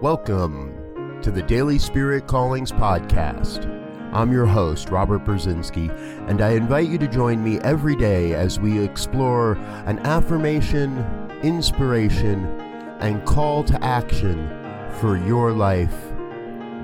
Welcome to the Daily Spirit Callings Podcast. I'm your host, Robert Brzezinski, and I invite you to join me every day as we explore an affirmation, inspiration, and call to action for your life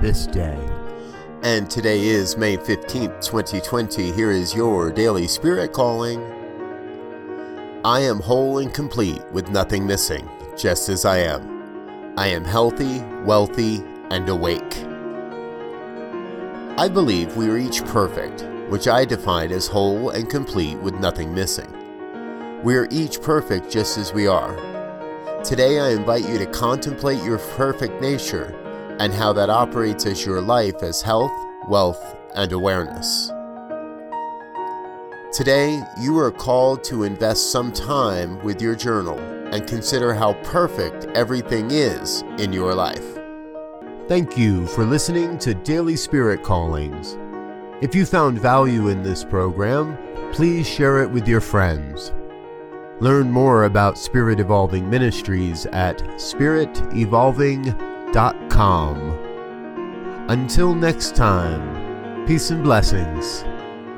this day. And today is May 15th, 2020. Here is your daily spirit calling. I am whole and complete with nothing missing, just as I am. I am healthy, wealthy, and awake. I believe we are each perfect, which I define as whole and complete with nothing missing. We are each perfect just as we are. Today, I invite you to contemplate your perfect nature and how that operates as your life as health, wealth, and awareness. Today, you are called to invest some time with your journal and consider how perfect everything is in your life. Thank you for listening to Daily Spirit Callings. If you found value in this program, please share it with your friends. Learn more about Spirit Evolving Ministries at spiritevolving.com. Until next time, peace and blessings.